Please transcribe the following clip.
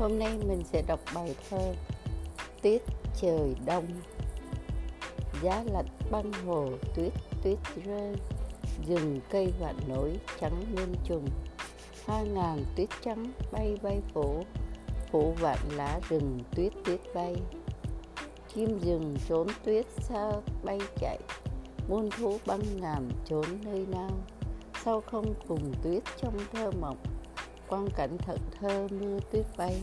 Hôm nay mình sẽ đọc bài thơ Tuyết trời đông. Giá lạnh băng hồ tuyết tuyết rơi, Rừng cây và nổi trắng lên trùng. Hoa ngàn tuyết trắng bay bay phủ Phủ vạn lá rừng tuyết tuyết bay. Chim rừng trốn tuyết xa bay chạy, Muôn thú băng ngàn trốn nơi nào? Sao không cùng tuyết trong thơ mộng quang cảnh thật thơ mưa tuyết bay.